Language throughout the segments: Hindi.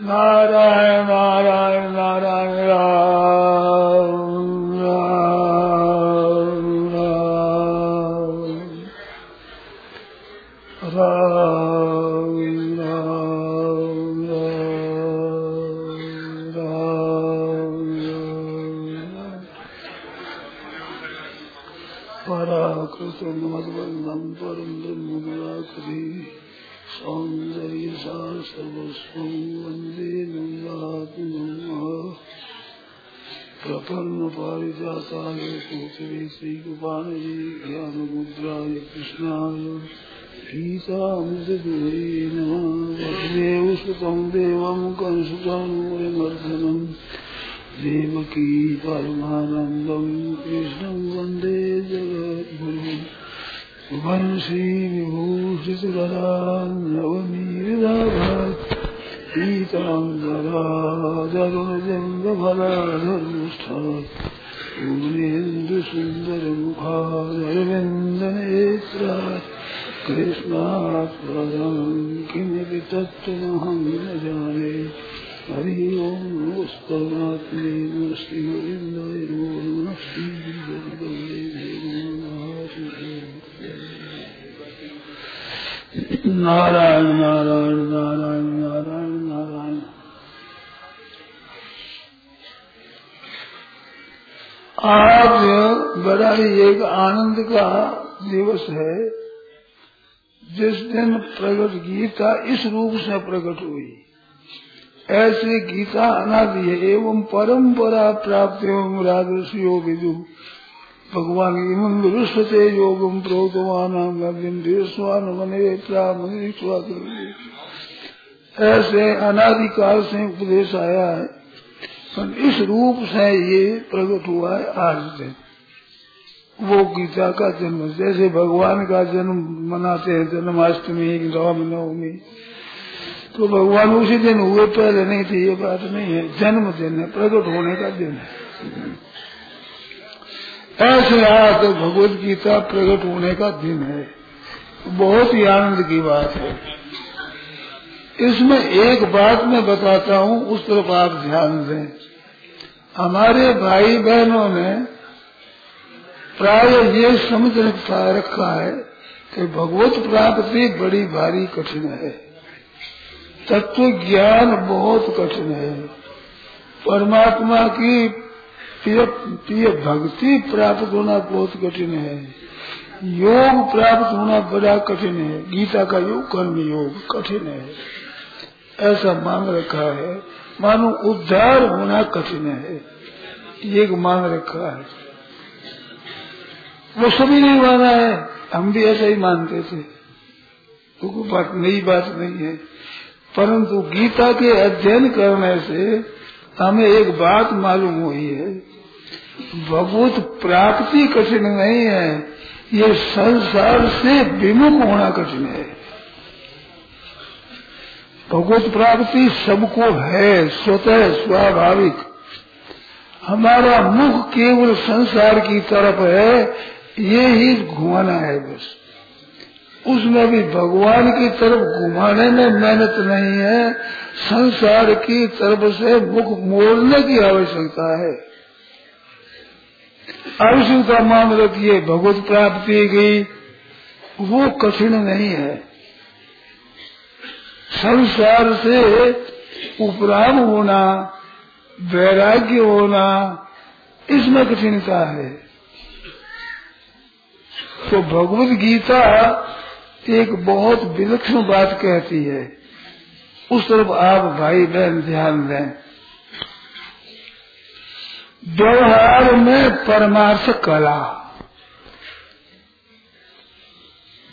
नारायण नारायण कृष्णात् किमपि तत्त्वमहं न जाने हरि ओं नमस्करात्मे श्रीगोविन्दाय नमो नमः नारायण नारायण नारायण नारायण नारायण आज बड़ा ही एक आनंद का दिवस है जिस दिन प्रकट गीता इस रूप से प्रकट हुई। ऐसे गीता अनादि है एवं परंपरा प्राप्त एवं राजस्यो विदु भगवान विरुष्यते योगम प्रोतमान स्वान मने ऐसे अनादिकाल से उपदेश आया है। इस रूप से ये प्रकट हुआ है आज दिन वो गीता का जन्म? जैसे भगवान का जन्म मनाते हैं जन्माष्टमी रामनवमी तो भगवान उसी दिन हुए, पहले नहीं थे, ये बात नहीं है। जन्म दिन है, प्रकट होने का दिन है। ऐसे आज भगवत गीता प्रकट होने का दिन है। बहुत ही आनंद की बात है। इसमें एक बात मैं बताता हूँ, उस तरफ़ आप ध्यान दें। हमारे भाई बहनों ने प्राय ये समझ रखा रखा है कि भगवत प्राप्ति बड़ी भारी कठिन है। तत्व ज्ञान बहुत कठिन है। परमात्मा की प्रिय भक्ति प्राप्त होना बहुत कठिन है। योग प्राप्त होना बड़ा कठिन है। गीता का योग, कर्म योग कठिन है। ऐसा मान रखा है। मानो उद्धार होना कठिन है। ये मान रखा है। वो सभी नहीं माना है। हम भी ऐसा ही मानते थे। तो कोई बात नई बात नहीं है। परंतु गीता के अध्ययन करने से हमें एक बात मालूम हुई है। भगवत प्राप्ति कठिन नहीं है। ये संसार से विमुख होना कठिन है। भगवत प्राप्ति सबको है, स्वतः स्वाभाविक। हमारा मुख केवल संसार की तरफ़ है ये ही घुमाना है बस। उसमें भी भगवान की तरफ़ घुमाने में मेहनत नहीं है, संसार की तरफ़ से मुख मोड़ने की आवश्यकता है। आवश्यकता मान रखिए, भगवत प्राप्ति की वो कठिन नहीं है। संसार से उपराम होना, वैराग्य होना, इसमें कठिनता है। तो भगवत गीता एक बहुत विलक्षण बात कहती है। उस तरफ़ आप भाई बहन ध्यान दें। व्यवहार में परमार्थ कला।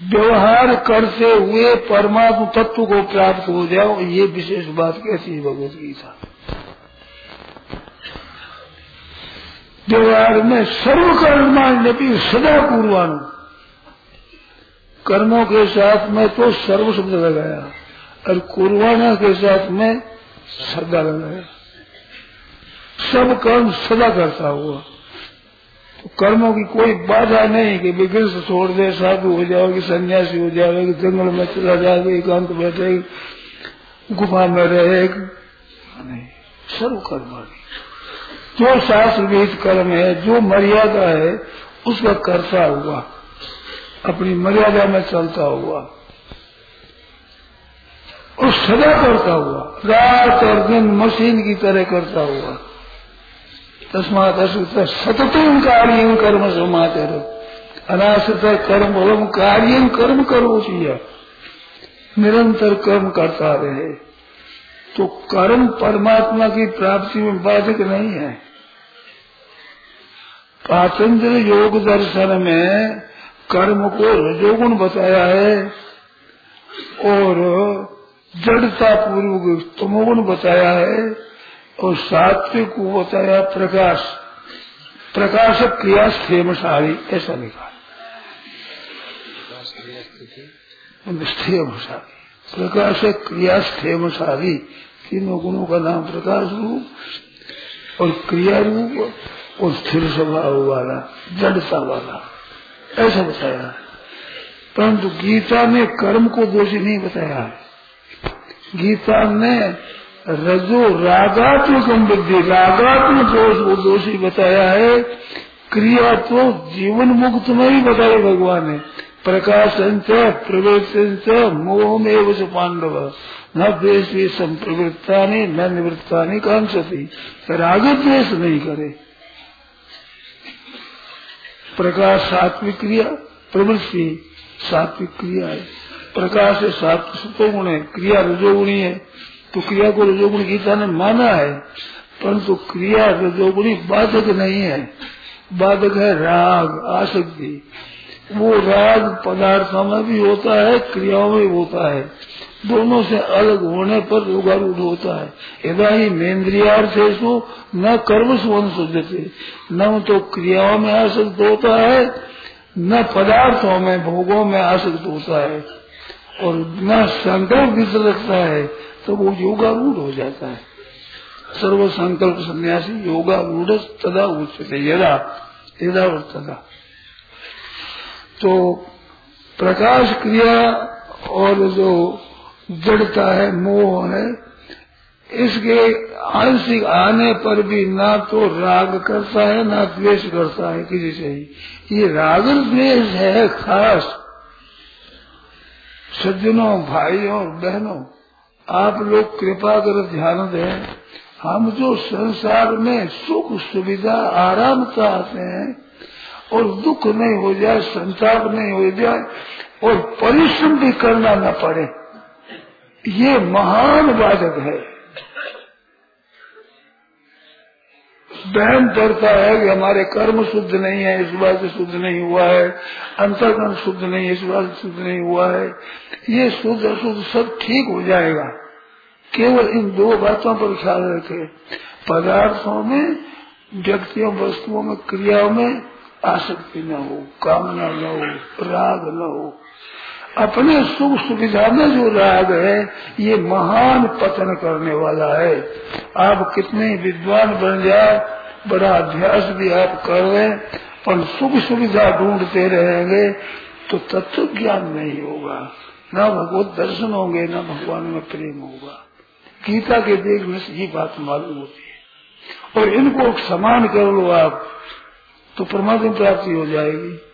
व्यवहार करते हुए परमात्म तत्व को प्राप्त हो जाओ, ये विशेष बात कहती है भगवत गीता। व्यवहार में सर्वकर्माण्य भी सदा पूर्वानु। कर्मों के साथ में तो सर्व शब्द लगाया और कुर्बाना के साथ में सदा लगाया। सब कर्म सदा करता हुआ। तो कर्मों की कोई बाधा नहीं कि से छोड़ दे, साधु हो जाओगे, सन्यासी हो जाओगे, जंगल में चला जाओगे, एकांत बैठे गुफा में रहे। नहीं सर्व कर्माणी जो शास्त्र विहित कर्म है, जो मर्यादा है, उसका करता हुआ। अपनी मर्यादा में चलता हुआ और सदा करता हुआ, रात और दिन मशीन की तरह करता हुआ, तस्मात सतत कार्य कर्म समाते रहो अनाश्रित कर्म वम कार्य कर्म करो चाहिए निरंतर कर्म करता रहे। तो कर्म परमात्मा की प्राप्ति में बाधक नहीं है। पाचंद्र योग दर्शन में कर्म को रजोगुण बताया है और जड़ता पूर्वक तमोगुण बताया है और सात्विक को बताया प्रकाश। प्रकाश क्रिया स्थेमशाली ऐसा लिखा स्थेमशाली प्रकाश क्रिया स्थेमशाली तीनों गुणों का नाम प्रकाश रूप और क्रिया रूप और स्थिर स्वभाव वाला, जड़ता वाला। ऐसा बताया। परंतु गीता ने कर्म को दोषी नहीं बताया। है गीता ने रजो रागात्मक वृद्धि रागात्मक दोष को दोषी बताया है। क्रिया तो जीवन मुक्त में ही बताया भगवान ने। प्रकाश प्रवृत्त मोह में पांडव। न द्वेष संप्रवृत्ता न निवृत्ता कांक्षति राग द्वेष नहीं करे। प्रकाश सात्विक क्रिया प्रवृत्ति सात्विक क्रिया है। प्रकाश है सात्विक गुण है, क्रिया रजोगुणी है। तो क्रिया को रजोगुण गीता ने माना है, परंतु क्रिया रजोगुणी बाधक नहीं है। बाधक है राग, आसक्ति। वो राग पदार्थों में भी होता है, क्रियाओं में भी होता है। दोनों से अलग होने पर रोगारूढ़ होता है। यदा ही मेन्द्रियार्थेशु न कर्म सुवंशते न तो क्रियाओं में आसक्त होता है, न पदार्थों में, भोगों में आसक्त होता है। और न संकल्प भी रखता है तो वो योगारूढ़ हो जाता है। सर्व संकल्प सन्यासी योगारूढ़ तदा उच्चते यदा यदा और तदा। तो प्रकाश क्रिया और जो जड़ता है, मोह है, इसके आंशिक आने पर भी ना तो राग करता है, ना द्वेष करता है, किसी से ही। ये राग द्वेष है, खास। सज्जनों, भाइयों, बहनों, आप लोग कृपा कर ध्यान दें। हम जो संसार में सुख, सुविधा, आराम चाहते हैं और दुख नहीं हो जाए, संताप नहीं हो जाए और परिश्रम भी करना न पड़े ये महान बाधक है। बहन करता है कि हमारे कर्म शुद्ध नहीं है, इस बात से शुद्ध नहीं हुआ है अंतर्करण शुद्ध नहीं है इस बात से शुद्ध नहीं हुआ है। ये शुद्ध, अशुद्ध सब ठीक हो जाएगा। केवल इन दो बातों पर ख्याल रखे। पदार्थों में, व्यक्तियों, वस्तुओं में, क्रियाओं में आसक्ति न हो, कामना न हो, राग न हो अपने सुख सुविधा में जो राग है, ये महान पतन करने वाला है। आप कितने विद्वान बन जाए बड़ा अभ्यास भी आप कर रहे पर सुख सुविधा ढूंढते रहेंगे तो तत्व ज्ञान नहीं होगा। न भगवत दर्शन होंगे, न भगवान में प्रेम होगा। गीता के देखने से ये बात मालूम होती है। और इनको समान कर लो आप तो परमात्मा प्राप्ति हो जाएगी।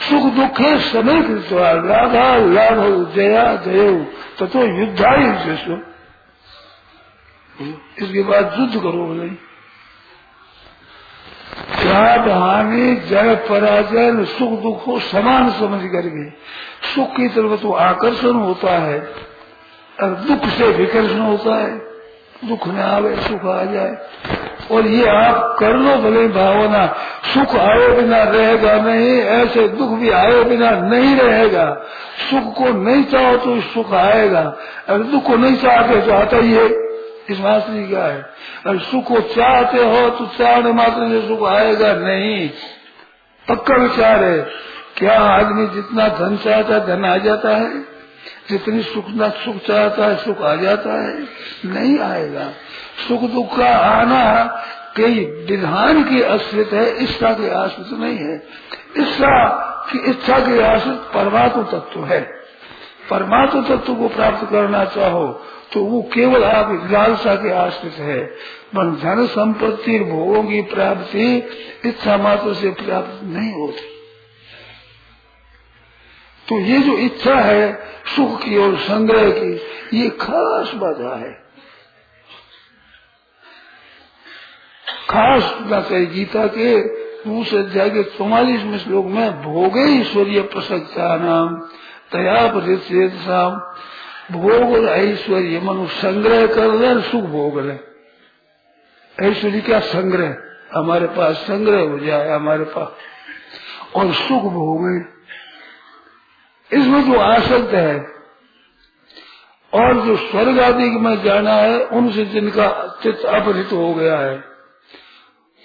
सुख दुख समय कृतवा राधा लाभ, जया, जय तो युद्धाई इसके बाद युद्ध करो नहीं लाभ हानि, जय, पराजय, सुख दुख को समान समझ करके सुख की तरफ़ तो आकर्षण होता है और दुख से विकर्षण होता है। दुख न आवे, सुख आ जाए। और ये आप कर लो भले भावना, सुख आए बिना रहेगा नहीं, ऐसे दुख भी आए बिना नहीं रहेगा। सुख को नहीं चाहो तो सुख आएगा। अगर दुख को नहीं चाहते तो आता ही है इस मास्टरी क्या है? अगर सुख को चाहते हो तो चाहने मात्र से सुख आएगा नहीं। पक्का विचार है, क्या आदमी जितना धन चाहता धन आ जाता है? जितनी सुख न सुख चाहता है, सुख आ जाता है, नहीं आएगा। सुख दुख का आना कई विधान की आश्रित है, इच्छा के आश्रित नहीं है। इच्छा की इच्छा के आश्रित परमात्म तत्व है। परमात्मा तत्व को प्राप्त करना चाहो तो वो केवल आप लालसा के आश्रित है। पर धन संपत्ति भोगों की प्राप्ति इच्छा मात्र से प्राप्त नहीं होती। तो ये जो इच्छा है, सुख की और संग्रह की, ये खास बाधा है। खास बात है, गीता के दूसरे अध्याय के चौवालीसवें श्लोक में, भोगे ईश्वरीय प्रसक्ता नाम तया प्रतिषेध भोग और ऐश्वर्य मनु संग्रह कर ले सुख भोग ले। ऐश्वर्य क्या संग्रह? हमारे पास संग्रह हो जाए, हमारे पास। और सुख भोगे। इसमें जो आसक्त है और जो स्वर्ग आदि में जाना है, उनसे जिनका चित्त अपहृत हो गया है,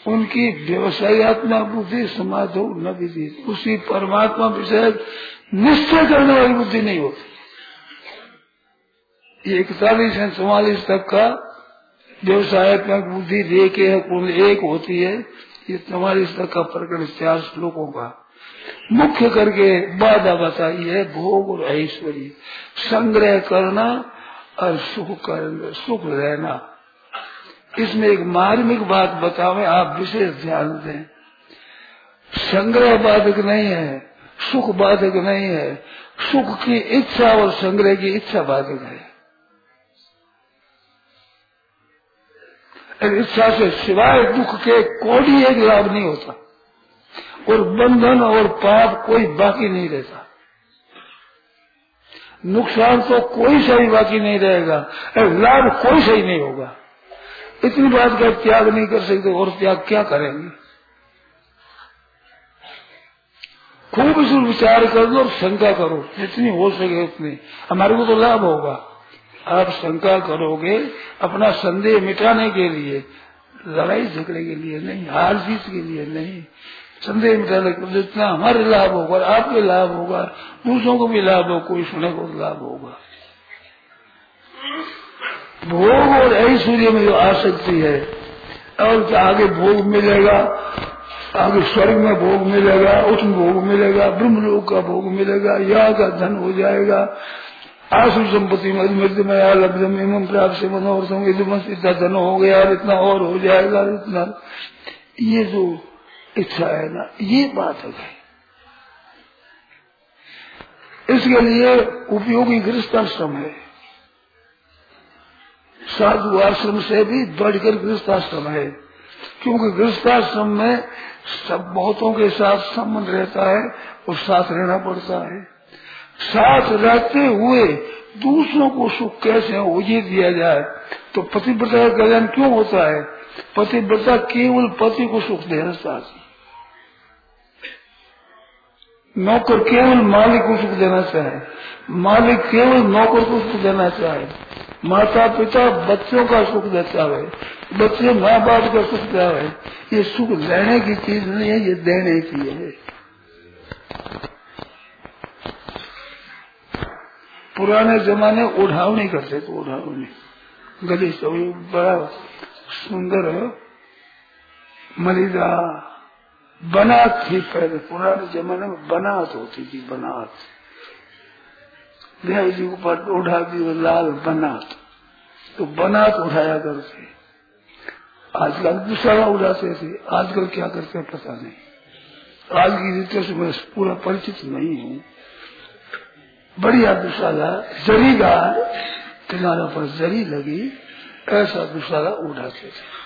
उनकी व्यवसायत्मक बुद्धि समाधो न विधि उसी परमात्मा विषय निश्चय करने वाली बुद्धि नहीं होती। ये इकतालीस है, चौवालीस तक का व्यवसायत्मक बुद्धि दे के है, कुल एक होती है, ये चौवालीस तक का प्रकरण चार श्लोकों का। मुख्य करके बाधा बताई है, भोग और ऐश्वर्य। संग्रह करना और सुख करना सुख रहना। इसमें एक मार्मिक बात बतावे आप विशेष ध्यान दें। संग्रह बाधक नहीं है, सुख बाधक नहीं है। सुख की इच्छा और संग्रह की इच्छा बाधक है। इच्छा से सिवाय दुख के कोई एक लाभ नहीं होता। और बंधन और पाप कोई बाकी नहीं रहता। नुकसान तो कोई सही बाकी नहीं रहेगा लाभ कोई सही नहीं होगा। इतनी बात का त्याग नहीं कर सकते, और त्याग क्या करेंगे? खूब इस विचार कर दो और शंका करो, जितनी हो सके उतनी। हमारे को तो लाभ होगा। आप शंका करोगे, अपना संदेह मिटाने के लिए, लड़ाई झगड़े के लिए नहीं, हार जीत के लिए नहीं। संदेह मिटाने के लिए जितना हमारे लाभ होगा, आपके लाभ होगा, दूसरों को भी लाभ हो, कोई सुने को लाभ होगा। भोग और ऐश्वर्य में जो आसक्ति है, और आगे भोग मिलेगा, आगे स्वर्ग में भोग मिलेगा उसमें भोग मिलेगा, ब्रह्मलोक का भोग मिलेगा, यहाँ का धन हो जाएगा। आसु संपत्ति में एवं प्राप्त से मनोहर इतना धन हो गया इतना और हो जाएगा इतना। ये जो इच्छा है ना, ये बात है। इसके लिए उपयोगी गृहस्थाश्रम है। साधु आश्रम से भी बढ़कर गृहस्थाश्रम है, क्योंकि गृहस्थाश्रम में सब बहुतों के साथ संबंध रहता है और साथ रहना पड़ता है। साथ रहते हुए दूसरों को सुख कैसे हो, ये दिया जाए। तो पतिव्रता का कल्याण क्यों होता है? पतिव्रता केवल पति को सुख देना चाहती नौकर केवल मालिक को सुख देना चाहे। मालिक केवल नौकर को सुख देना चाहे। माता पिता बच्चों का सुख देता है बच्चे माँ बाप का सुख देता है ये सुख लेने की चीज़ नहीं है, ये देने की है। पुराने जमाने नहीं करते थे नहीं गली से बड़ा सुंदर मलिदा बनात थी पहले, पुराने जमाने में बनात होती थी, बनात। बिहारी जी को उठा दी लाल बनात। तो बनात उठाया करते आजकल दूसरा उड़ाते थे, आजकल क्या करते हैं पता नहीं। आज की रीतियों से मैं पूरा परिचित नहीं हूँ। बढ़िया दुशाला जरीदार किनारों पर जरी लगी, ऐसा दुशाला उठाते थे।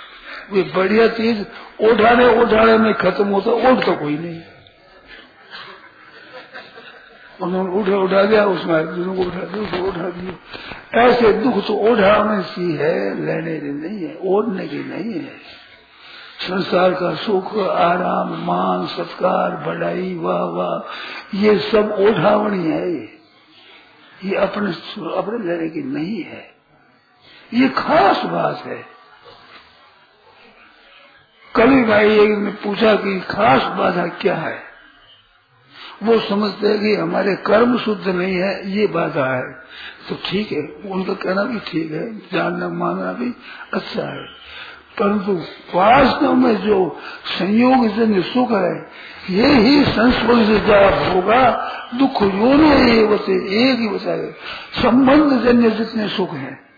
वे बढ़िया चीज़ ओढ़ाने ओढ़ाने में खत्म होता, ओढ़ तो कोई नहीं। उन्होंने उठा उठा दिया, उसमें उठा दिया उठा दिया। ऐसे दुख तो उठाने सी है, लेने की नहीं है, ओढ़ने की नहीं है। संसार का सुख, आराम, मान, सत्कार बढ़ाई वाह वाह, ये सब ओढ़ावनी है ये अपने अपने लेने की नहीं है। ये खास बात है। कभी भाई एक ने पूछा कि खास बाधा क्या है? वो समझते हैं कि हमारे कर्म शुद्ध नहीं है, ये बाधा है। तो ठीक है, उनका कहना भी ठीक है, जानना मानना भी अच्छा है। परंतु वास्तव में जो संयोग जन्य सुख है, ये ही संस्पर्श से जाप होगा, दुख ये बचे एक ही बचा है। संबंध जन्य जितने सुख है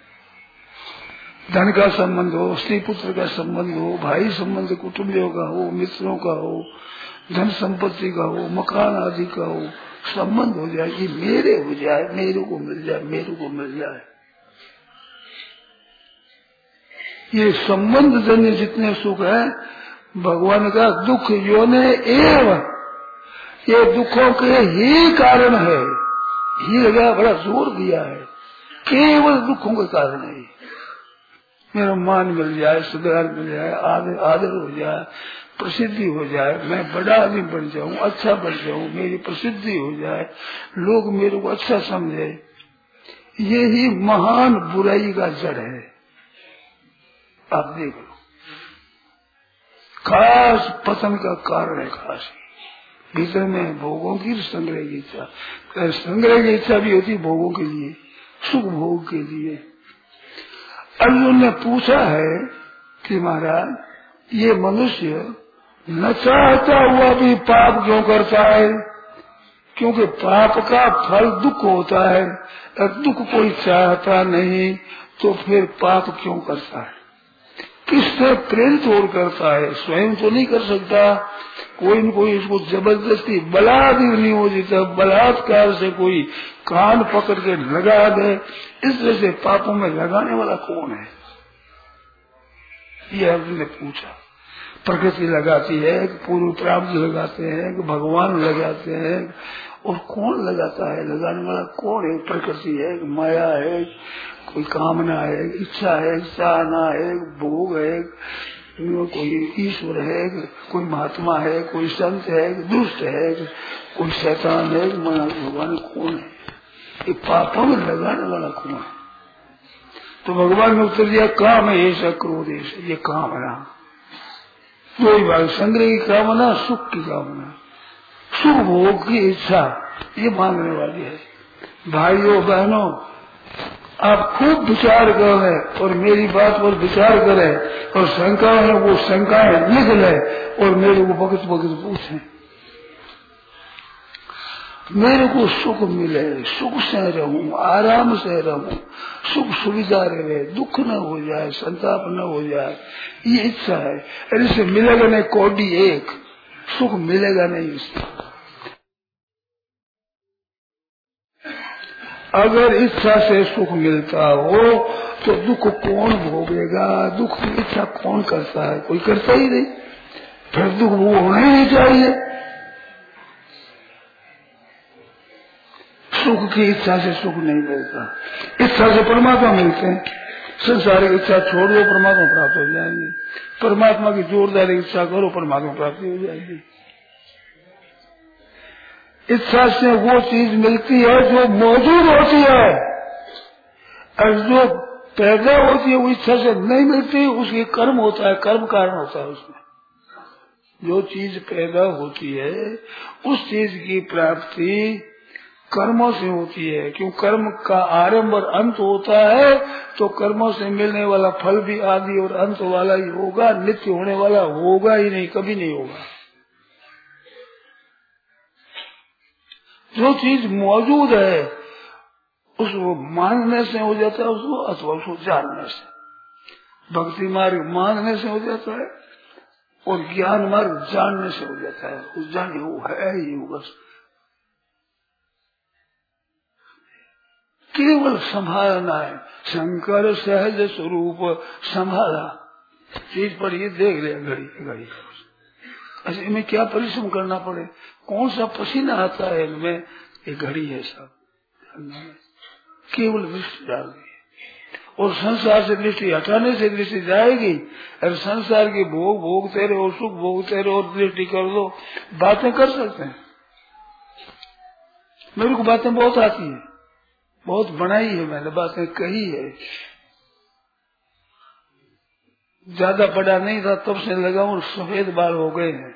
धन का संबंध हो, स्त्री पुत्र का संबंध हो, भाई संबंध, कुटुंबियों का हो, मित्रों का हो, धन संपत्ति का हो, मकान आदि का हो, संबंध हो जाए, ये मेरे हो जाए, मेरे को मिल जाए, मेरे को मिल जाए। ये संबंध जन्य जितने सुख है, भगवान का दुख योने एव। ये दुखों के ही कारण है। ही लगा बड़ा ज़ोर दिया है। केवल दुखों के कारण है मेरा मान मिल जाए, सुधार मिल जाए, आदर आदर हो जाए, प्रसिद्धि हो जाए, मैं बड़ा आदमी बन जाऊँ अच्छा बन जाऊँ, मेरी प्रसिद्धि हो जाए, लोग मेरे को अच्छा समझे। ये ही महान बुराई का जड़ है। आप देख लो। खास पतन का कारण है खास। भीतर में भोगों की संग्रह की इच्छा। संग्रह की इच्छा भी होती भोगों के लिए, सुख भोग के लिए। अर्जुन ने पूछा है कि महाराज, ये मनुष्य न चाहता हुआ भी पाप क्यों करता है? क्योंकि पाप का फल दुख होता है दुख कोई चाहता नहीं तो फिर पाप क्यों करता है? किससे प्रेरित और करता है? स्वयं तो नहीं कर सकता। कोई न कोई इसको ज़बरदस्ती बला दिख नहीं हो बलात् बलात्कार से कोई कान पकड़ के लगा दे, इस तरह से पापों में लगाने वाला कौन है? ये अर्जुन ने पूछा। प्रकृति लगाती है पूर्व प्राप्त लगाते हैं भगवान लगाते हैं, और कौन लगाता है? लगाने वाला कौन है? प्रकृति है माया है, कोई कामना है, इच्छा है चाहना है, भोग है कोई ईश्वर है, कोई महात्मा है, कोई संत है, दुष्ट है, कोई शैतान है भगवान कौन है? ये पापों में लगाने वाला कौन है तो भगवान ने उत्तर दिया, काम है, ऐसा क्रोध ये कामना दो ही बात, संग्रह की कामना सुख की कामना सुख, भोग की इच्छा, ये मांगने वाली है। भाइयों, बहनों आप खूब विचार करें और मेरी बात पर विचार करें। और शंका है, वो शंकाएँ लिख ले और मेरे को भगत भगत पूछे। मेरे को सुख मिले, सुख से रहूँ, आराम से रहूँ, सुख सुविधा रहे, दुख न हो जाए, संताप न हो जाए, ये इच्छा है। अरे से मिलेगा नहीं, कोडी एक। सुख मिलेगा नहीं इससे। अगर इच्छा से सुख मिलता हो तो दुख कौन भोगेगा? दुख की इच्छा कौन करता है? कोई करता ही नहीं। फिर दुख वो होना ही नहीं चाहिए। सुख की इच्छा से सुख नहीं मिलता। इच्छा से परमात्मा मिलते हैं। संसार की इच्छा छोड़ दो, परमात्मा प्राप्त हो जाएँगे। परमात्मा की जोरदार इच्छा करो, परमात्मा प्राप्ति हो जाएगी। इच्छा से वो चीज़ मिलती है जो मौजूद होती है। और जो पैदा होती है, वो इच्छा से नहीं मिलती, उसकी कर्म होता है, कर्म कारण होता है उसमें। जो चीज़ पैदा होती है, उस चीज़ की प्राप्ति कर्मों से होती है। क्यों? कर्म का आरंभ और अंत होता है तो कर्मों से मिलने वाला फल भी आदि और अंत वाला ही होगा, नित्य होने वाला होगा ही नहीं, कभी नहीं होगा। जो चीज़ मौजूद है, उसको मानने से हो जाता है, उसको अथवा उसको जानने से। भक्ति मार्ग मानने से हो जाता है और ज्ञान मार्ग जानने से हो जाता है। उस जान वो है ही बस। केवल संभालना है। शंकर सहज स्वरूप संभाला। चीज़ पर ये देख ले घड़ी घड़ी ऐसे इनमें क्या परिश्रम करना पड़े? कौन सा पसीना आता है इनमें? ये घड़ी है सब। केवल दृष्टि डाल दी और संसार से दृष्टि हटाने से दृष्टि जाएगी। और संसार के भोग भोगते रहे और सुख भोगते रहो और दृष्टि कर दो। बातें कर सकते हैं। मेरे को बातें बहुत आती है। बहुत बनाई है मैंने, बातें कही है। ज़्यादा बड़ा नहीं था, तब से लगा और सफ़ेद बाल हो गए हैं।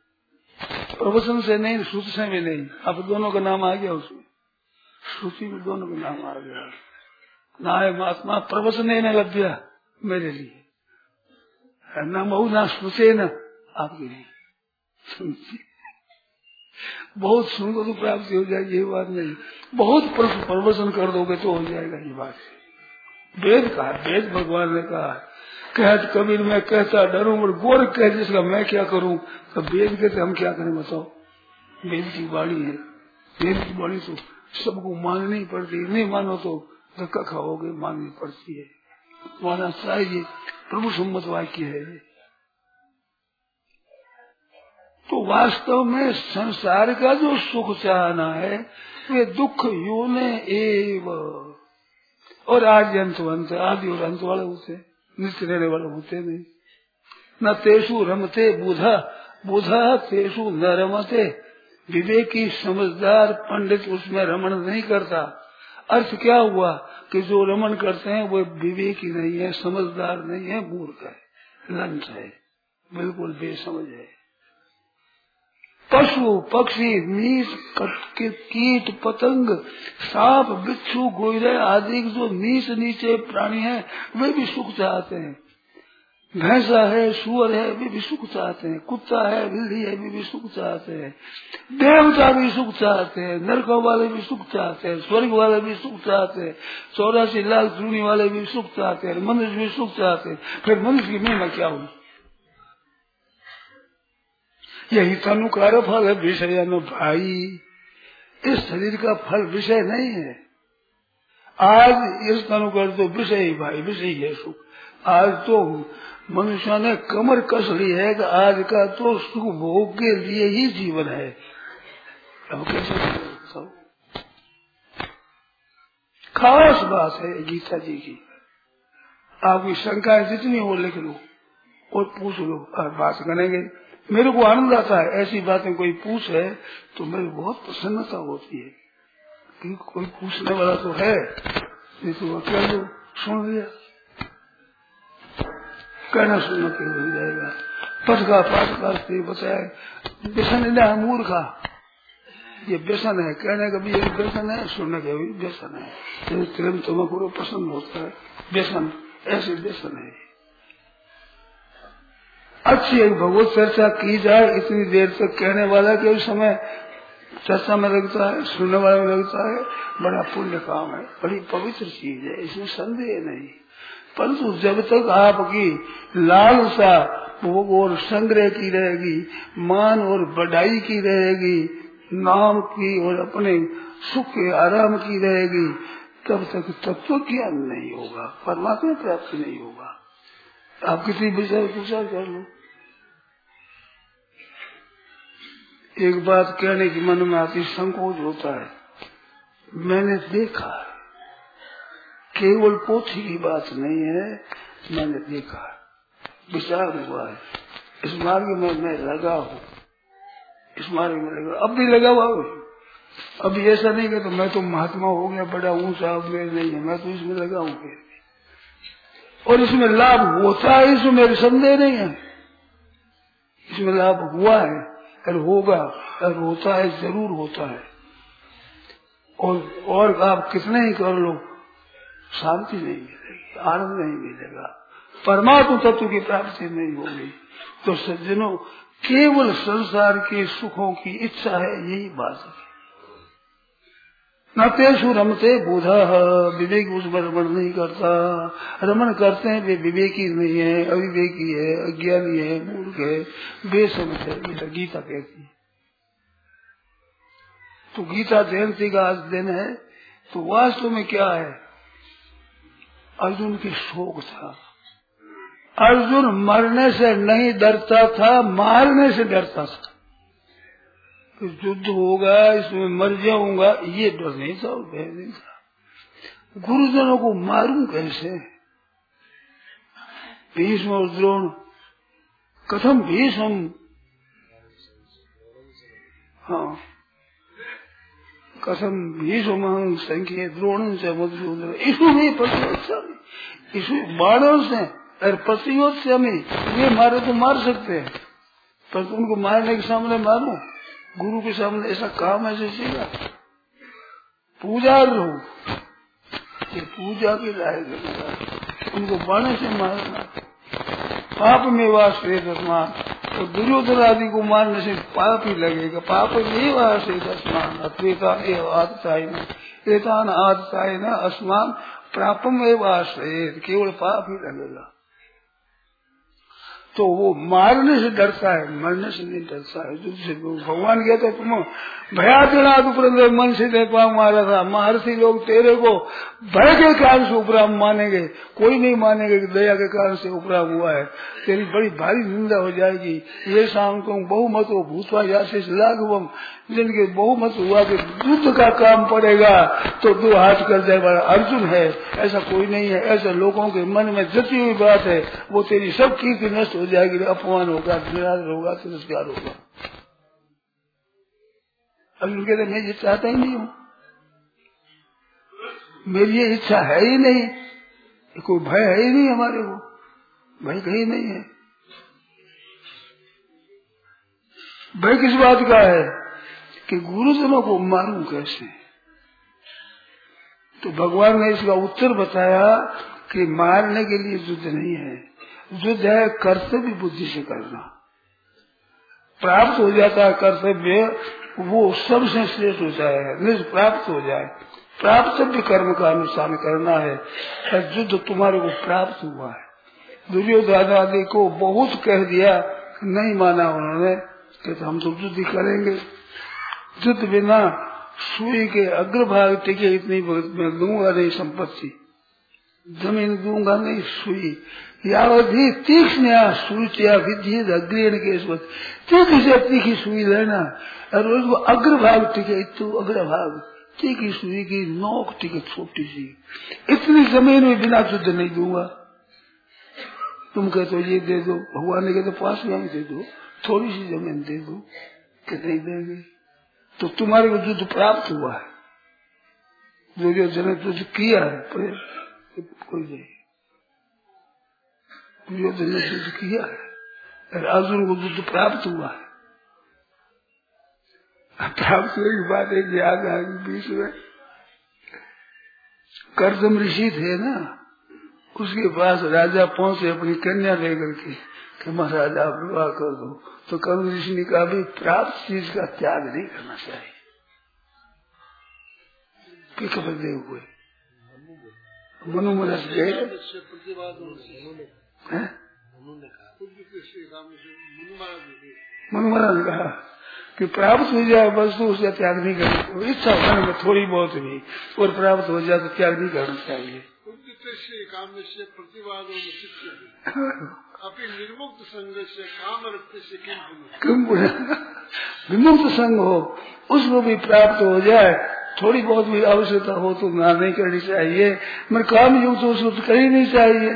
प्रवचन से नहीं, श्रुति से भी नहीं। अब दोनों का नाम आ गया उसमें। श्रुति में दोनों का नाम आ गया। ना महात्मा प्रवचन न लभ्य मेरे लिए। न महू ना स्मृति न आपके लिए। बहुत सुनकर तो प्राप्ति हो जाएगी, ये बात नहीं। बहुत प्रवचन कर दोगे तो हो जाएगा ये बात। वेद कहा, वेद भगवान ने कहा कहत कबीर मैं कहता डरू, और गोर कह जिसका मैं क्या करूँ? तो वेद कहते, हम क्या करें बताओ? वेद की बाणी है। वेद की बाणी तो सबको माननी पड़ती है। नहीं मानो तो धक्का खाओगे, माननी पड़ती है। माना चाहिए प्रभु सम्मत वाक्य है। तो वास्तव में संसार का जो सुख चाहना है, वे दुख योने एव। और आदि अंत अंत, आदि और अंत वाले होते नित्य रहने वाले होते नहीं। न तेसु रमते बुधा बुधा तेसु न रमते। विवेकी समझदार पंडित उसमें रमण नहीं करता। अर्थ क्या हुआ कि जो रमन करते हैं, वो विवेकी नहीं है, समझदार नहीं है, मूर्ख है लंच है, बिल्कुल बेसमझ है। पशु, पक्षी नीच कीट पतंग, सांप, बिच्छू गोयरे आदि जो नीच नीचे प्राणी है, वे भी सुख चाहते हैं। भैंसा है, सुअर है, वे भी सुख चाहते हैं। कुत्ता है, बिल्ली है, वे भी सुख चाहते हैं। देवता भी सुख चाहते हैं, नरकों वाले भी सुख चाहते हैं, स्वर्ग वाले भी सुख चाहते हैं, चौरासी लाख चूनी वाले भी सुख चाहते हैं, मनुष्य भी सुख चाहते हैं। फिर मनुष्य की महिमा क्या हुई यही तनुकार फल है विषय भाई इस शरीर का फल विषय नहीं है। आज इस तनुकर तो विषय ही भाई, विषय है सुख। आज तो मनुष्य ने कमर कस ली है कि आज का तो सुख भोग के लिए ही जीवन है। अब कैसे खास बात है गीता जी की। आपकी शंकाएँ जितनी हो लिख लो और पूछ लो और बात करेंगे। मेरे को आनंद आता है। ऐसी बातें कोई पूछ है तो मेरी बहुत प्रसन्नता होती है कि कोई पूछने वाला तो है। नहीं तो क्या सुन लिया। कहना सुनना के हो जाएगा। पट का पाठ का बताया व्यसन है मूर्खा। ये व्यसन है। कहने का भी एक व्यसन है, सुनने का भी व्यसन है। प्रेम तुम्हें पसंद होता है। व्यसन, ऐसे व्यसन है। अच्छी एक भगवत चर्चा की जाए, इतनी देर तक कहने वाला के समय चर्चा में लगता है सुनने वाला में लगता है बड़ा पुण्य काम है, बड़ी पवित्र चीज़ है, इसमें संदेह नहीं। परंतु जब तक आपकी लालसा भोग और संग्रह की रहेगी, मान और बढ़ाई की रहेगी, नाम की और अपने सुख के आराम की रहेगी, तब तक तत्व ज्ञान नहीं होगा, परमात्मा प्राप्त नहीं होगा। आप कितनी विचार विचार कर लो। एक बात कहने की मन में आती, संकोच होता है। मैंने देखा केवल पोथी की बात नहीं है, मैंने देखा विचार हुआ है, इस मार्ग में मैं लगा हूँ। इस मार्ग में लगा, अब भी लगा हुआ हूँ। अभी ऐसा नहीं कहता तो मैं तो महात्मा हो गया, बड़ा ऊँचा मेरे नहीं है, मैं तो इसमें लगा हूँ। और इसमें लाभ होता है, इसमें मेरे संदेह नहीं है। इसमें लाभ हुआ है और होगा और होता है, ज़रूर होता है। और और आप कितने ही कर लो, शांति नहीं मिलेगी, आनंद नहीं मिलेगा। परमात्मा तत्व की प्राप्ति नहीं होगी। तो सज्जनों, केवल संसार के सुखों की इच्छा है, यही बात है। न तेसु रमते बोधा, विवेक उसमें रमन नहीं करता। रमन करते हैं, वे विवेकी नहीं है, अविवेकी है, अज्ञानी है, मूर्ख है, बेसमझ है गीता कहती है। तो गीता जयंती का आज दिन है तो वास्तव में क्या है? अर्जुन की शोक था। अर्जुन मरने से नहीं डरता था, मारने से डरता था। युद्ध होगा, इसमें मर जाऊँगा, ये डर नहीं था और भय नहीं था। गुरुजनों को मारूं कैसे? भीष्म और द्रोण, कथम भीषम? हाँ। कथम भीषम संख्य, द्रोण से मधुसूदन। इसमें पति इसमें बाणों से और पतियों से हमें ये मारे तो मार सकते हैं। पर उनको मारने के सामने मारो? गुरु के सामने ऐसा काम ऐसे सीधा पूजा लो ये पूजा के लायक उनको बाणे से मारना, पाप में वास दसमान तो दुर्योधन आदि को मारने से पाप ही लगेगा। पाप में वास दसमान अत्वेता एतान आदताय न असमान, प्रापम एवं आश्रय केवल पाप ही लगेगा। तो वो मारने से डरता है, मरने से नहीं डरता है। जिससे भगवान कहते तुम भयादिना मन से देखा मारा था, महर्षि लोग तेरे को भय के कारण से उपराम मानेंगे, कोई नहीं मानेंगे कि दया के कारण से उपराम हुआ है। तेरी बड़ी भारी निंदा हो जाएगी। ये शाम को बहुमत हो, भूतवा जासे लाघवम जिनके बहुमत हुआ कि युद्ध का काम पड़ेगा तो दो हाथ कर जाए बड़ा अर्जुन है। ऐसा कोई नहीं है। ऐसे लोगों के मन में जती हुई बात है। वो तेरी सब कीर्ति नष्ट हो जाएगी, अपमान होगा, निराश होगा, तिरस्कार होगा। अर्जुन कहते मैं ये चाहता ही नहीं हूँ। मेरी ये इच्छा है ही नहीं। कोई भय है ही नहीं हमारे को। भय कहीं नहीं है। भय किस बात का है? कि गुरुजनों को मारूं कैसे? तो भगवान ने इसका उत्तर बताया कि मारने के लिए युद्ध नहीं है। युद्ध है कर्तव्य बुद्धि से करना। प्राप्त हो जाता है कर्तव्य, वो सबसे श्रेष्ठ हो जाए प्राप्त हो जाए। प्राप्त भी कर्म का अनुसार करना है। युद्ध तुम्हारे को प्राप्त हुआ है। दुर्योधन आदि को बहुत कह दिया नहीं माना उन्होंने, कि तो हम तो युद्ध ही करेंगे। युद्ध बिना सुई के अग्रभाग टिके इतनी मैं दूँगा नहीं संपत्ति। ज़मीन दूँगा नहीं सुई यावधि तीक्ष्ण सूचिया विधि अग्रेण के तीखी से तीखी सुई लेना। और उसको अग्रभाग टिके तो अग्रभाग। तीखी सुई की, नोक टिके छोटी सी। इतनी ज़मीन में बिना शुद्ध नहीं दूँगा। तुम कहते तो ये दे दो। भगवान ने कहते पास में दे दो। थोड़ी सी ज़मीन दे दो, कि नहीं देंगे। तो तुम्हारे को युद्ध प्राप्त हुआ है। जो जो जन युद्ध किया है कोई नहीं। दुर्योधन ने युद्ध किया है अर्जुन को युद्ध प्राप्त हुआ है। प्राप्त हुए की बात एक याद आ गई बीच में। कर्दम ऋषि थे ना उसके पास राजा पहुँचे अपनी कन्या लेकर के कि महाराजा आप विवाह कर दो। तो कर्म ऋषि ने कहा भाई प्राप्त चीज़ का त्याग नहीं करना चाहिए। खबर दे हुए। मनु मनस गए मन महाराज ने कहा। कि प्राप्त हो जाए बस तो उसका त्याग नहीं करना इच्छा होने में थोड़ी बहुत भी और प्राप्त हो जाए तो त्याग नहीं करना चाहिए। निर्मुक्त संघ से काम विमुक्त संघ हो उसको भी प्राप्त हो जाए थोड़ी बहुत भी आवश्यकता हो तो ना नहीं करनी चाहिए। मैं काम युक्त हो उसको तो कर ही नहीं चाहिए।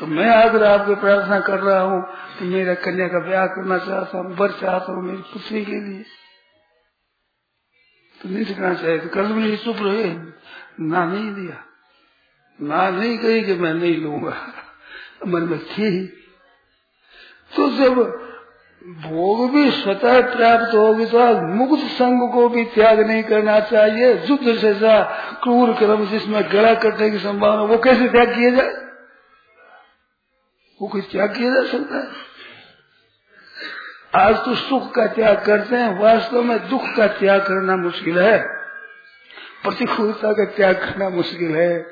तो मैं अगर आपको प्रार्थना कर रहा हूँ कि मेरा कन्या का ब्याह करना चाहता हूँ बर चाहता हूँ मेरी पुत्री के लिए। तो नहीं सीखना चाहिए तो कल मैंने चुप रहे। ना नहीं दिया। ना नहीं कही कि मैं नहीं लूँगा। मन में थी। तो जब भोग भी स्वतः प्राप्त होगी तो मुक्त संग को भी त्याग नहीं करना चाहिए। युद्ध से क्रूर कर्म जिसमें गला कटने की संभावना, वो कैसे त्याग किया जाए? वो कोई त्याग किया जा सकता है? आज तो सुख का त्याग करते हैं, वास्तव में दुख का त्याग करना मुश्किल है। प्रतिकूलता का त्याग करना मुश्किल है।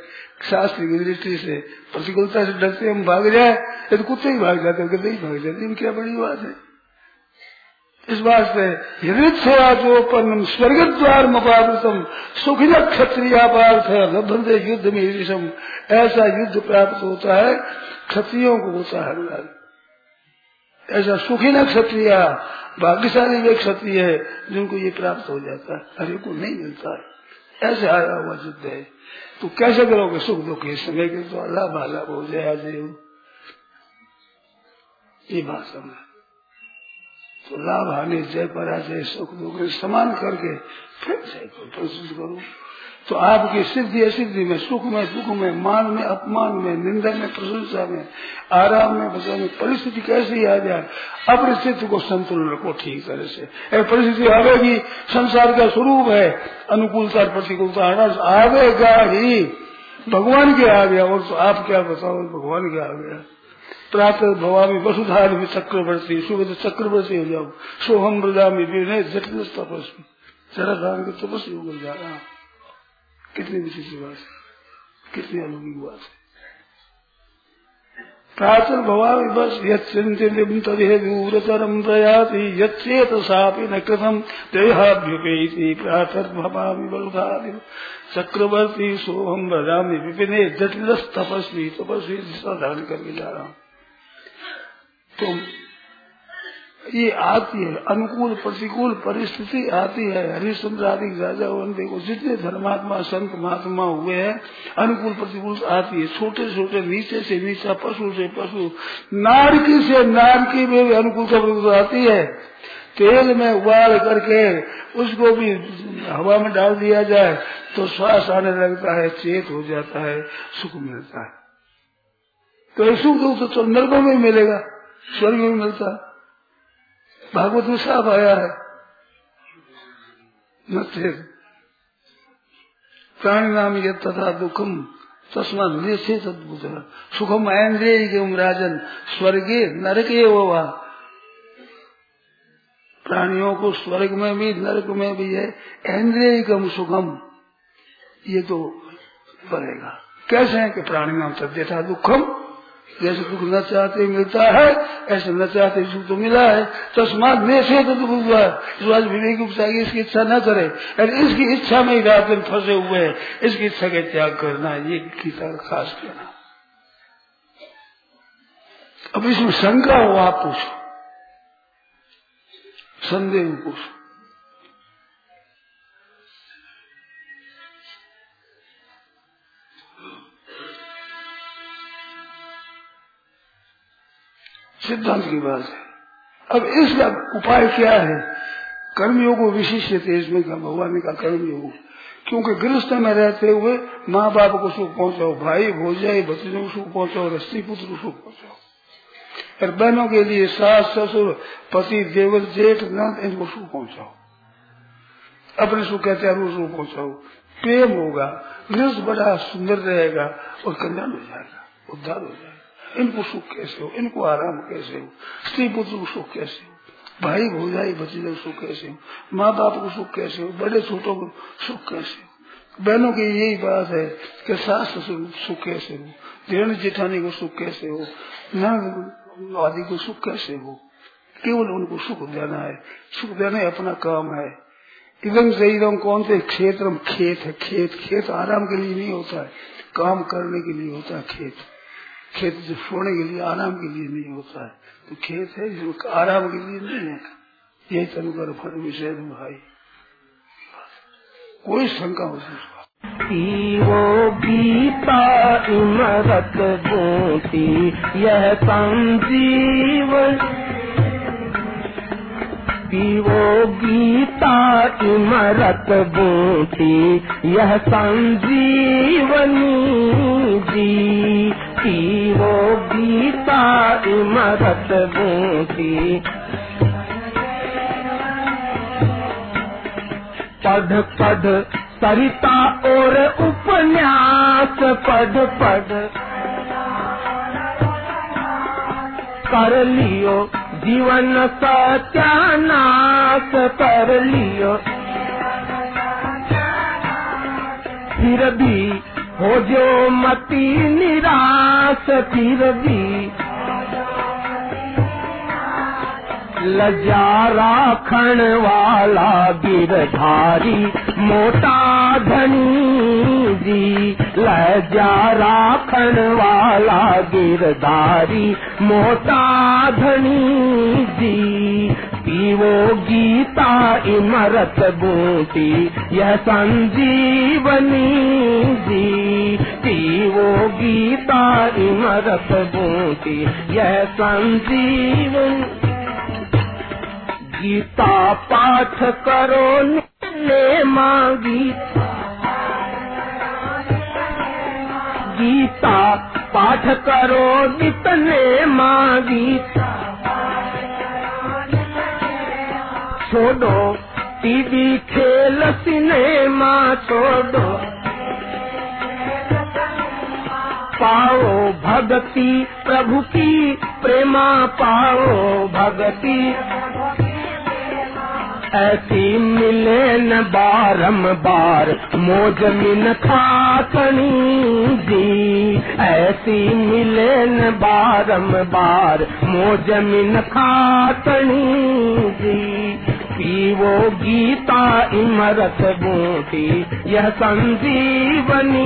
शास्त्र की दृष्टि से प्रतिकूलता से डरते हम भाग जाए। तो कुत्ते ही भाग जाते नहीं भाग जाते क्या बड़ी बात है? इस वास्ते हृदय स्वर्ग द्वार मपावृतम सुखिन क्षत्रिय पार्थ लभंते युद्ध में ऐसा युद्ध प्राप्त होता है, क्षत्रियों को होता है ऐसा सुखी न क्षत्रिय भाग्यशाली वे क्षत्रिय है, जिनको ये प्राप्त हो जाता है। हरे को नहीं मिलता है। ऐसे आया हुआ युद्ध है। तो कैसे करोगे सुख दुख के समय के तो अल्लाह भाला हो देव ये बात समझ। तो लाभ, हानि, जय, पराजय, सुख, दुख समान करके फिर जय को प्रस्तुत करूँ। तो आपकी सिद्धि, असिद्धि में, सुख में, दुख में, मान में, अपमान में, निंदा में, प्रशंसा में, आराम में बचा में, परिस्थिति कैसी आ जाए अपरिस्थिति को संतुलन रखो ठीक तरह से। परिस्थिति आवेगी, संसार का स्वरूप है, अनुकूलता, प्रतिकूलता आवेगा ही। भगवान के आ गया और तो आप क्या बताओ, भगवान के आ गया प्रातः भवामी वसुधार चक्रवर्ती सुबह चक्रवर्ती हो जाओ। सोहम ब्रजा में जटिल तपस्वी जरा धारण के तपस्वी होकर जा रहा कितनी विचित्र बात है। कितनी अलौकिक बात है। प्राचल भवामी बस यचिंतिम तदेहूरतरम प्रयाति यचेत सापि न कृतम देहाभ्युपेति प्रातर् भवामी बलुधादि चक्रवर्ती, सोहम बदामी विपिने जटिल तपस्वी तपस्वी धारण करके जा रहा हूँ। तो ये आती है, अनुकूल प्रतिकूल परिस्थिति आती है। हरिश्चंद्र आदि राजा देखो, जितने धर्मात्मा, संत, महात्मा हुए हैं, अनुकूल प्रतिकूल आती है। छोटे छोटे नीचे से नीचा, पशु से पशु, नारकी से नारकी में भी अनुकूल आती है। तेल में उबाल करके उसको भी हवा में डाल दिया जाए तो श्वास आने लगता है, चेत हो जाता है, सुख मिलता है। तो सुख दुख तो नर्कों में मिलेगा। स्वर्ग में मिलता भागवत में साफ़ आया है। प्राणी नाम ये तथा दुखम, तस्मा अद्भुत सुखम ऐन्द्रिय राजन, स्वर्गे नरके वो। प्राणियों को स्वर्ग में भी, नरक में भी है। ऐन्द्रिय कम सुखम। ये तो पड़ेगा कैसे है कि प्राणी नाम तद्यथा दुखम? जैसे दुख न चाहते मिलता है, ऐसे न चाहते सुख तो मिला है। तस्मात में से तो दुख हुआ है। आज विवेक उपचार इसकी इच्छा न करे अरे इसकी इच्छा में ही रात दिन फंसे हुए हैं। इसकी इच्छा के त्याग करना ये गीता खास कहना अब इसमें शंका हो, आप पूछो। संदेह पूछो। सिद्धांत की बात है। अब इसका उपाय क्या है? कर्मयोग विशिष्ट तेज में भगवान का कर्मयोग। क्योंकि गृहस्थ में रहते हुए माँ बाप को सुख पहुंचाओ, भाई भोजाई भतीजों को सुख पहुंचाओ रस्ती पुत्र को सुख पहुंचाओ। और बहनों के लिए सास, ससुर, पति देवर जेठ नंद इनको सुख पहुंचाओ। अपने सुख कहते हैं सुख पहुंचाओ। प्रेम होगा गृहस्थ बड़ा सुंदर रहेगा और कल्याण हो जाएगा, उद्धार हो जाएगा। इनको सुख कैसे हो? इनको आराम कैसे हो? स्त्री पुत्र को सुख कैसे हो? भाई भोजाई भतीजे सुख कैसे हो? माँ बाप को सुख कैसे हो? बड़े छोटों को सुख कैसे हो? बहनों की यही बात है कि सास ससुर सुख कैसे हो? धीरण जेठानी को सुख कैसे हो? नंद को सुख कैसे हो? केवल उनको सुख देना है। सुख देना अपना काम है। इधम से इधम कौन से क्षेत्र खेत है? खेत खेत आराम के लिए नहीं होता है। काम करने के लिए होता है खेत। खेत जो सोने के लिए, आराम के लिए नहीं होता है। तो खेत है जो आराम के लिए नहीं है। यही तनुकर फल विषय भाई। कोई शंका हो वो गीता इमरत बोती यह संजीवन पीवो गीता इमरत बूटी, यह संजीवनी जी। पीवो गीता इमरत बूटी पढ़ पढ़, सरिता और उपन्यास पढ़ पढ़। कर लियो जीवन सत्यानाश, कर लियो। फिर भी हो जो मती निराश फिर भी लजा राखण वाला गिरधारी मोटा धनी जी। लजा राखण वाला गिरधारी मोटा धनी जी पीव गीता इमरत बूटी यह संजीवनी जी। पीवो गीता इमरत बूटी यह संजीवनी। गीता पाठ करो ने मांगी। गीता पाठ करो नितने मांगी। छोड़ो, टीवी खेल सिनेमा छोड़ो। पाओ भक्ति प्रभु की प्रेमा पाओ भक्ति ऐसी मिले न बारम बार, मोज मिन खाकनी जी। ऐसी मिले न बारम बार, मोज मिन खाकनी जी। पीवो गीता इमरत बूटी, यह संजीवनी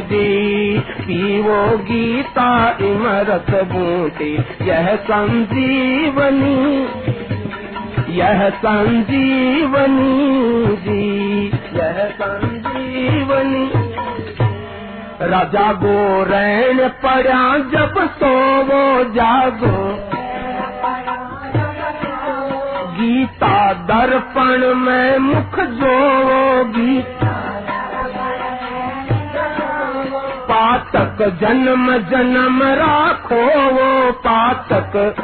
जी पीवो गीता इमरत बूटी, यह संजीवनी यह संजीवनी जी यह संजीवनी राजा गो रैन पड़ा जब सोवो जागो। गीता दर्पण में मुख जो गीता पातक जन्म जन्म राखो वो पातक।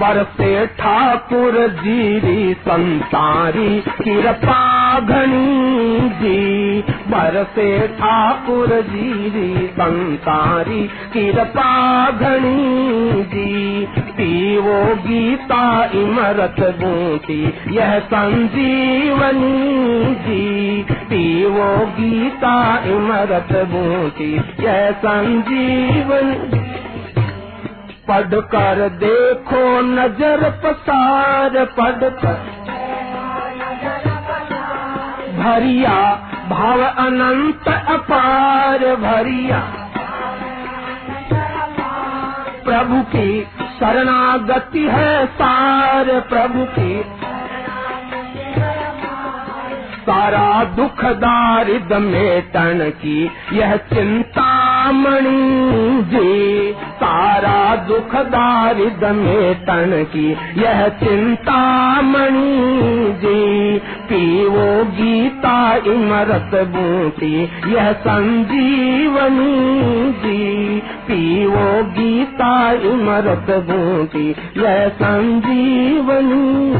बरसे ठाकुर जीरी संसारी कृपा घनी जी। बरसे ठाकुर जीरी संसारी कृपा घनी जी। पीवो गीता इमरत बूटी यह संजीवनी जी। पीवो गीता इमरत बूटी यह संजीवनी। पढ़कर देखो नज़र पसार, पढ़कर भरिया भाव अनंत अपार, भरिया प्रभु की शरणागति है सार प्रभु की। सारा दुख दारिद मेटन की यह चिंतामणि जी दुख दारिद मेटन की यह चिंतामणि जी। पीवो गीता इमरत बूटी यह संजीवनी जी। पीवो गीता इमरत बूटी यह संजीवनी